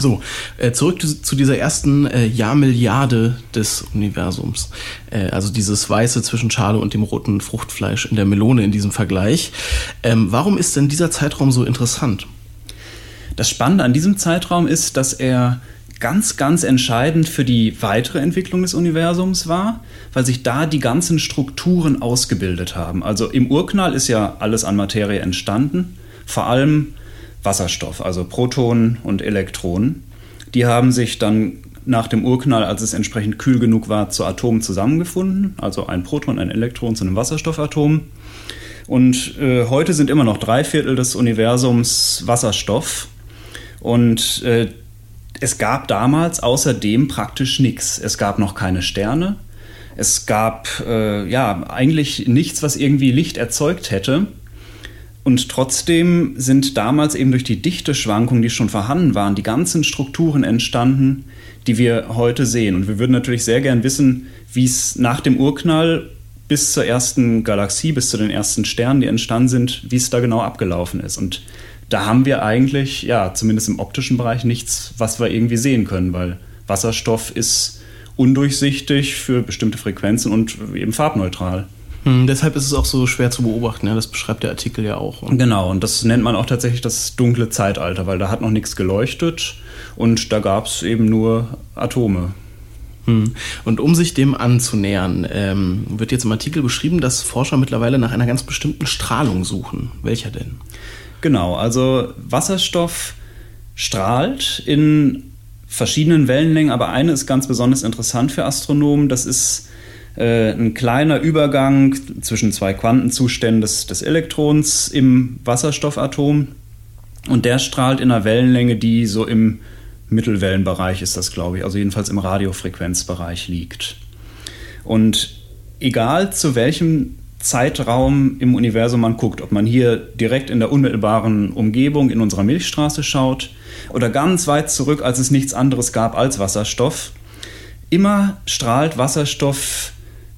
So, äh, zurück zu dieser ersten äh, Jahrmilliarde des Universums. Äh, also dieses Weiße zwischen Schale und dem roten Fruchtfleisch in der Melone in diesem Vergleich. Ähm, warum ist denn dieser Zeitraum so interessant? Das Spannende an diesem Zeitraum ist, dass er ganz, ganz entscheidend für die weitere Entwicklung des Universums war, weil sich da die ganzen Strukturen ausgebildet haben. Also im Urknall ist ja alles an Materie entstanden, vor allem Wasserstoff, also Protonen und Elektronen. Die haben sich dann nach dem Urknall, als es entsprechend kühl genug war, zu Atomen zusammengefunden, also ein Proton, ein Elektron zu einem Wasserstoffatom. Und äh, heute sind immer noch drei Viertel des Universums Wasserstoff. Und äh, es gab damals außerdem praktisch nichts. Es gab noch keine Sterne. Es gab äh, ja eigentlich nichts, was irgendwie Licht erzeugt hätte. Und trotzdem sind damals eben durch die Dichteschwankungen, die schon vorhanden waren, die ganzen Strukturen entstanden, die wir heute sehen. Und wir würden natürlich sehr gern wissen, wie es nach dem Urknall bis zur ersten Galaxie, bis zu den ersten Sternen, die entstanden sind, wie es da genau abgelaufen ist. Und da haben wir eigentlich, ja, zumindest im optischen Bereich nichts, was wir irgendwie sehen können, weil Wasserstoff ist undurchsichtig für bestimmte Frequenzen und eben farbneutral. Hm, deshalb ist es auch so schwer zu beobachten, ja? das beschreibt der Artikel ja auch. Und genau, und das nennt man auch tatsächlich das dunkle Zeitalter, weil da hat noch nichts geleuchtet und da gab es eben nur Atome. Hm. Und um sich dem anzunähern, ähm, wird jetzt im Artikel beschrieben, dass Forscher mittlerweile nach einer ganz bestimmten Strahlung suchen. Welcher denn? Genau, also Wasserstoff strahlt in verschiedenen Wellenlängen, aber eine ist ganz besonders interessant für Astronomen. Das ist äh, ein kleiner Übergang zwischen zwei Quantenzuständen des, des Elektrons im Wasserstoffatom. Und der strahlt in einer Wellenlänge, die so im Mittelwellenbereich ist das, glaube ich, also jedenfalls im Radiofrequenzbereich liegt. Und egal zu welchem Zeitraum im Universum man guckt, ob man hier direkt in der unmittelbaren Umgebung in unserer Milchstraße schaut oder ganz weit zurück, als es nichts anderes gab als Wasserstoff, immer strahlt Wasserstoff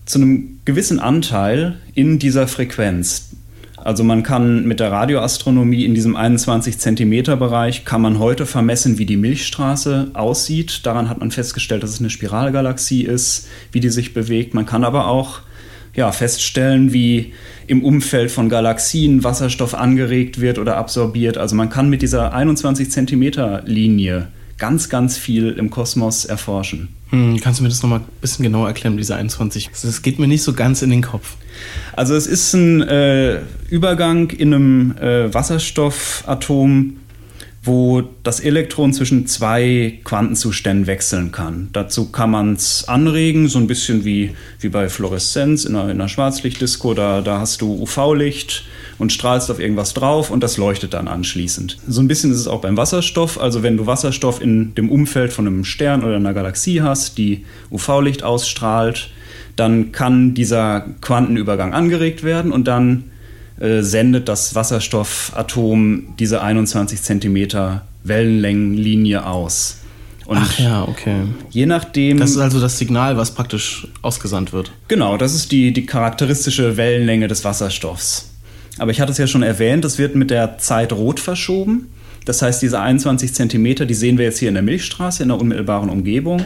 zu einem gewissen Anteil in dieser Frequenz. Also man kann mit der Radioastronomie in diesem 21 Zentimeter Bereich kann man heute vermessen, wie die Milchstraße aussieht. Daran hat man festgestellt, dass es eine Spiralgalaxie ist, wie die sich bewegt. Man kann aber auch ja, feststellen, wie im Umfeld von Galaxien Wasserstoff angeregt wird oder absorbiert. Also man kann mit dieser 21 Zentimeter Linie ganz, ganz viel im Kosmos erforschen. Hm, kannst du mir das nochmal ein bisschen genauer erklären, diese 21? Das geht mir nicht so ganz in den Kopf. Also es ist ein äh, Übergang in einem äh, Wasserstoffatom wo das Elektron zwischen zwei Quantenzuständen wechseln kann. Dazu kann man es anregen, so ein bisschen wie, wie bei Fluoreszenz in einer, in einer Schwarzlichtdisco. Da, da hast du UV-Licht und strahlst auf irgendwas drauf und das leuchtet dann anschließend. So ein bisschen ist es auch beim Wasserstoff. Also wenn du Wasserstoff in dem Umfeld von einem Stern oder einer Galaxie hast, die UV-Licht ausstrahlt, dann kann dieser Quantenübergang angeregt werden und dann äh, sendet das Wasserstoffatom diese 21 cm Wellenlängenlinie aus. Und Ach ja, okay. Je nachdem. Das ist also das Signal, was praktisch ausgesandt wird. Genau, das ist die, die charakteristische Wellenlänge des Wasserstoffs. Aber ich hatte es ja schon erwähnt, es wird mit der Zeit rot verschoben. Das heißt, diese 21 Zentimeter, die sehen wir jetzt hier in der Milchstraße, in der unmittelbaren Umgebung.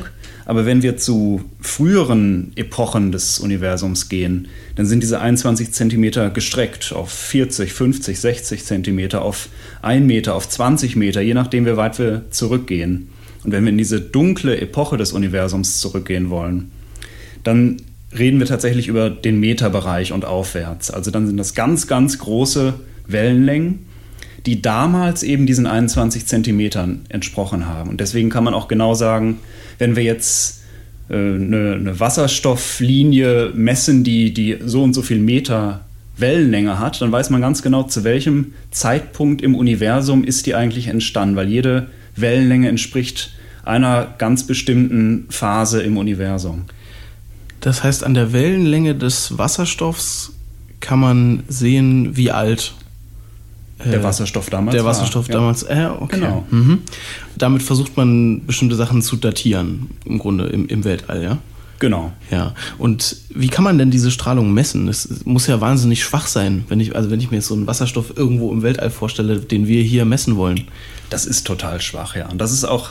Aber wenn wir zu früheren Epochen des Universums gehen, dann sind diese 21 Zentimeter gestreckt auf 40, 50, 60 Zentimeter, auf 1 Meter, auf 20 Meter, je nachdem, wie weit wir zurückgehen. Und wenn wir in diese dunkle Epoche des Universums zurückgehen wollen, dann reden wir tatsächlich über den Meterbereich und aufwärts. Also dann sind das ganz, ganz große Wellenlängen die damals eben diesen 21 Zentimetern entsprochen haben. Und deswegen kann man auch genau sagen, wenn wir jetzt äh, eine, Wasserstofflinie messen, die, die so und so viel Meter Wellenlänge hat, dann weiß man ganz genau, zu welchem Zeitpunkt im Universum ist die eigentlich entstanden, weil jede Wellenlänge entspricht einer ganz bestimmten Phase im Universum. Das heißt, an der Wellenlänge des Wasserstoffs kann man sehen, wie alt der äh, Wasserstoff damals. Der Wasserstoff war. damals, äh, okay. Genau. Mhm. Damit versucht man bestimmte Sachen zu datieren, im Grunde im, im Weltall, ja? Genau. Ja. Und wie kann man denn diese Strahlung messen? Es muss ja wahnsinnig schwach sein, wenn ich, also wenn ich mir jetzt so einen Wasserstoff irgendwo im Weltall vorstelle, den wir hier messen wollen. Das ist total schwach, ja. Und das ist auch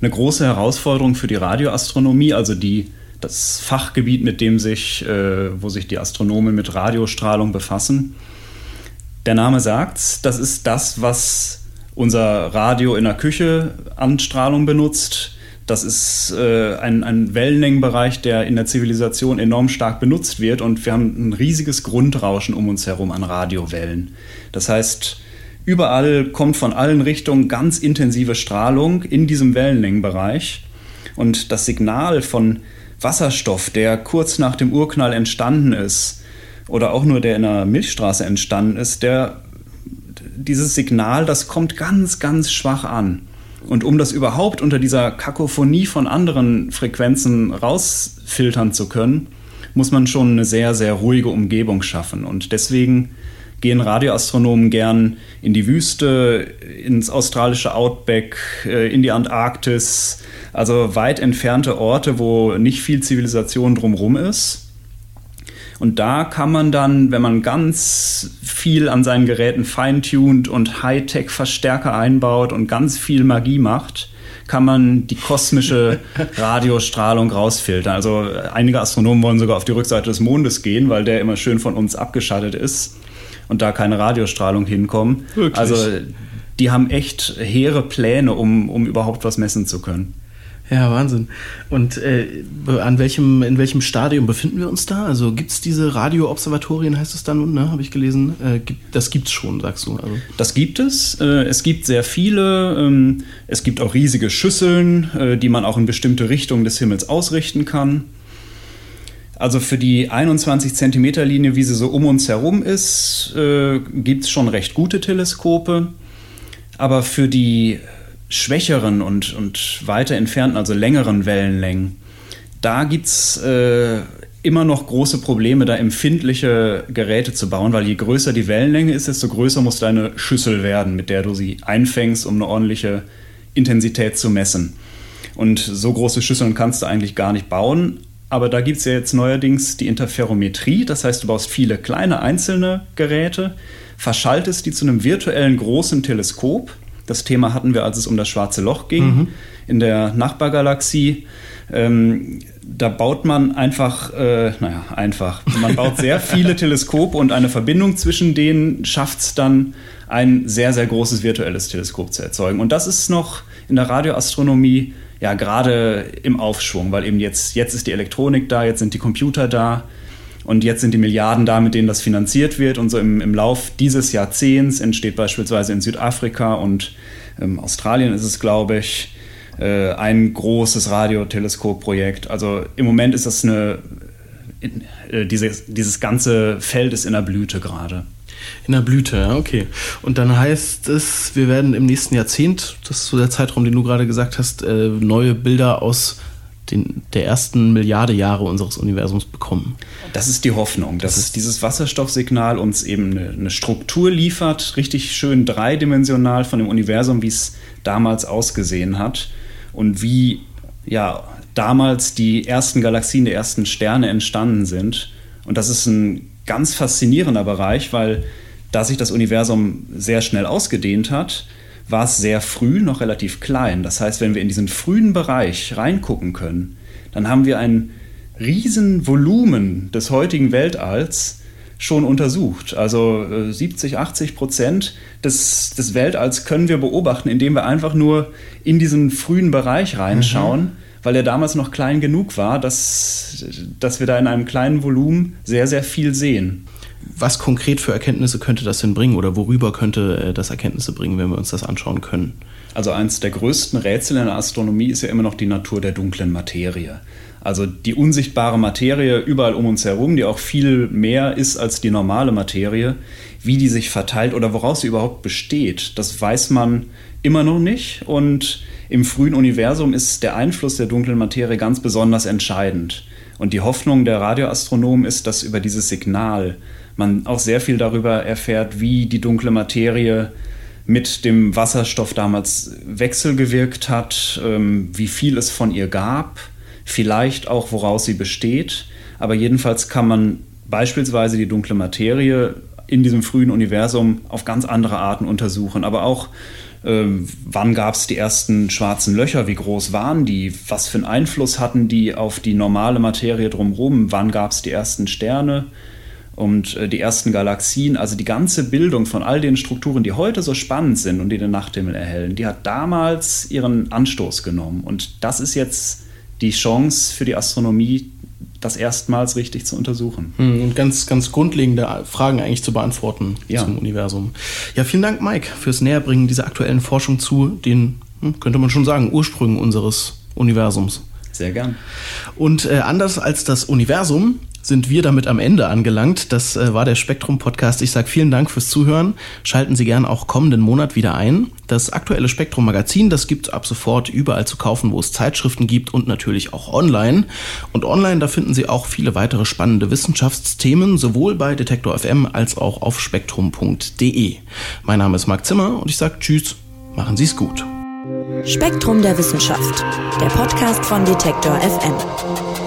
eine große Herausforderung für die Radioastronomie, also die, das Fachgebiet, mit dem sich, äh, wo sich die Astronomen mit Radiostrahlung befassen. Der Name sagt, das ist das, was unser Radio in der Küche an Strahlung benutzt. Das ist äh, ein, ein Wellenlängenbereich, der in der Zivilisation enorm stark benutzt wird und wir haben ein riesiges Grundrauschen um uns herum an Radiowellen. Das heißt, überall kommt von allen Richtungen ganz intensive Strahlung in diesem Wellenlängenbereich und das Signal von Wasserstoff, der kurz nach dem Urknall entstanden ist, oder auch nur der in der Milchstraße entstanden ist, der dieses Signal, das kommt ganz, ganz schwach an. Und um das überhaupt unter dieser Kakophonie von anderen Frequenzen rausfiltern zu können, muss man schon eine sehr, sehr ruhige Umgebung schaffen. Und deswegen gehen Radioastronomen gern in die Wüste, ins australische Outback, äh, in die Antarktis, also weit entfernte Orte, wo nicht viel Zivilisation drumherum ist und da kann man dann, wenn man ganz viel an seinen Geräten feintuned und Hightech-Verstärker einbaut und ganz viel Magie macht, kann man die kosmische Radiostrahlung rausfiltern. Also einige Astronomen wollen sogar auf die Rückseite des Mondes gehen, weil der immer schön von uns abgeschattet ist und da keine Radiostrahlung hinkommt. Also die haben echt hehre Pläne, um, um überhaupt was messen zu können. Ja, Wahnsinn. Und äh, an welchem, in welchem Stadium befinden wir uns da? Also gibt es diese Radioobservatorien, heißt es dann, ne? habe ich gelesen? Äh, gibt, das gibt es schon, sagst du. Also. Das gibt es. Äh, es gibt sehr viele. Ähm, es gibt auch riesige Schüsseln, äh, die man auch in bestimmte Richtungen des Himmels ausrichten kann. Also für die 21 Zentimeter Linie, wie sie so um uns herum ist, äh, gibt es schon recht gute Teleskope. Aber für die schwächeren und, und weiter entfernten, also längeren Wellenlängen, da gibt es äh, immer noch große Probleme, da empfindliche Geräte zu bauen, weil je größer die Wellenlänge ist, desto größer muss deine Schüssel werden, mit der du sie einfängst, um eine ordentliche Intensität zu messen. Und so große Schüsseln kannst du eigentlich gar nicht bauen. Aber da gibt es ja jetzt neuerdings die Interferometrie, das heißt, du baust viele kleine einzelne Geräte, verschaltest die zu einem virtuellen großen Teleskop das Thema hatten wir, als es um das schwarze Loch ging mhm. in der Nachbargalaxie. Ähm, da baut man einfach, äh, naja, einfach. Man baut sehr viele Teleskope und eine Verbindung zwischen denen schafft es dann, ein sehr, sehr großes virtuelles Teleskop zu erzeugen. Und das ist noch in der Radioastronomie ja gerade im Aufschwung, weil eben jetzt, jetzt ist die Elektronik da, jetzt sind die Computer da und jetzt sind die Milliarden da, mit denen das finanziert wird. Und so im, im Lauf dieses Jahrzehnts entsteht beispielsweise in Südafrika und ähm, Australien ist es, glaube ich, äh, ein großes Radioteleskopprojekt. Also im Moment ist das eine, äh, dieses, dieses ganze Feld ist in der Blüte gerade. In der Blüte, ja, okay. Und dann heißt es, wir werden im nächsten Jahrzehnt, das ist so der Zeitraum, den du gerade gesagt hast, äh, neue Bilder aus den, der ersten Milliarde Jahre unseres Universums bekommen. Das ist die Hoffnung, dass es dieses Wasserstoffsignal uns eben eine, eine, Struktur liefert, richtig schön dreidimensional von dem Universum, wie es damals ausgesehen hat und wie ja damals die ersten Galaxien, die ersten Sterne entstanden sind. Und das ist ein ganz faszinierender Bereich, weil da sich das Universum sehr schnell ausgedehnt hat, war es sehr früh noch relativ klein. Das heißt, wenn wir in diesen frühen Bereich reingucken können, dann haben wir ein riesen Volumen des heutigen Weltalls schon untersucht. Also 70, äh, 80 Prozent des, des Weltalls können wir beobachten, indem wir einfach nur in diesen frühen Bereich reinschauen, mhm. weil der damals noch klein genug war, dass, dass wir da in einem kleinen Volumen sehr, sehr viel sehen was konkret für Erkenntnisse könnte das denn bringen oder worüber könnte äh, das Erkenntnisse bringen, wenn wir uns das anschauen können? Also eins der größten Rätsel in der Astronomie ist ja immer noch die Natur der dunklen Materie. Also die unsichtbare Materie überall um uns herum, die auch viel mehr ist als die normale Materie, wie die sich verteilt oder woraus sie überhaupt besteht, das weiß man immer noch nicht. Und im frühen Universum ist der Einfluss der dunklen Materie ganz besonders entscheidend. Und die Hoffnung der Radioastronomen ist, dass über dieses Signal man auch sehr viel darüber erfährt, wie die dunkle Materie mit dem Wasserstoff damals wechselgewirkt hat, ähm, wie viel es von ihr gab, vielleicht auch woraus sie besteht. Aber jedenfalls kann man beispielsweise die dunkle Materie in diesem frühen Universum auf ganz andere Arten untersuchen. Aber auch, äh, wann gab es die ersten schwarzen Löcher, wie groß waren die, was für einen Einfluss hatten die auf die normale Materie drumherum, wann gab es die ersten Sterne und äh, die ersten Galaxien, also die ganze Bildung von all den Strukturen, die heute so spannend sind und die den Nachthimmel erhellen, die hat damals ihren Anstoß genommen. Und das ist jetzt die Chance für die Astronomie, das erstmals richtig zu untersuchen. Hm, und ganz, ganz grundlegende Fragen eigentlich zu beantworten ja. zum Universum. Ja, vielen Dank, Mike, fürs Näherbringen dieser aktuellen Forschung zu den, hm, könnte man schon sagen, Ursprüngen unseres Universums. Sehr gern. Und äh, anders als das Universum sind wir damit am Ende angelangt. Das äh, war der Spektrum-Podcast. Ich sage vielen Dank fürs Zuhören. Schalten Sie gern auch kommenden Monat wieder ein. Das aktuelle Spektrum-Magazin, das gibt ab sofort überall zu kaufen, wo es Zeitschriften gibt und natürlich auch online. Und online, da finden Sie auch viele weitere spannende Wissenschaftsthemen, sowohl bei Detektor FM als auch auf spektrum.de. Mein Name ist Marc Zimmer und ich sage Tschüss, machen Sie es gut. Spektrum der Wissenschaft, der Podcast von Detektor FM.